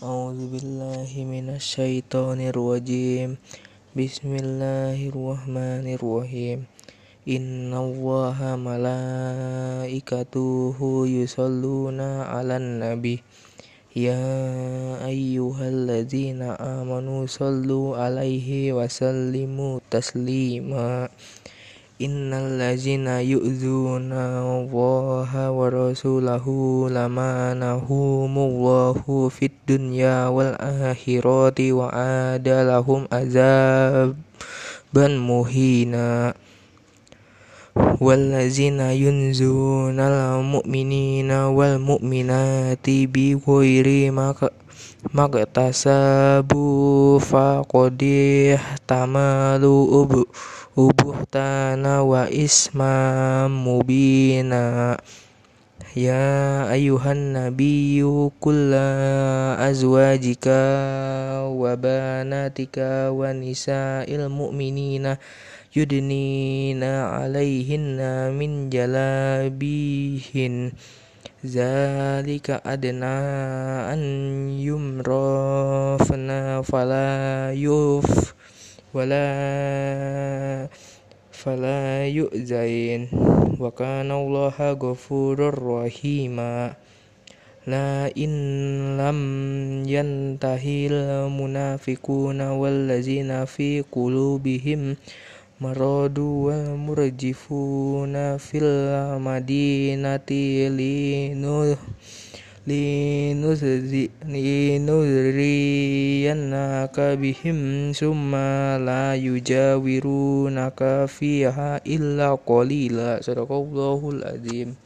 A'udzu billahi minasyaitonir rajim. Bismillahirrahmanirrahim. Innallaha malaikatuhu yusalluna 'alan nabi. Ya ayyuhalladzina amanu sallu 'alaihi wa sallimu taslima. Innallazina yu'dzuna wa آمنوا صلوا عليه وسلموا تسليما إن الذين يؤذون الله ورسوله لمانهم الله في الدنيا والآخرة وعاد لهم عذابا مهينا والذين ينزون المؤمنين والمؤمنات بغير ما اكتسبوا فقد احتملوا buhtana wa isma mubina. Ya ayuhan nabiyyu kulla azwajika wa banatika wa nisa'il mu'minina yudnina alaihinna min jalabihin. Zalika adna an yumrafna fala yu'zain wa kana allaha ghafurur rahima. La in lam yantahil munafiquna wallazina fi qulubihim maradu wal murjifuna fil madinati linu linuzriyannaka bihim summa la yujawirunaka fiha illa qalila. Sadaqallahul azim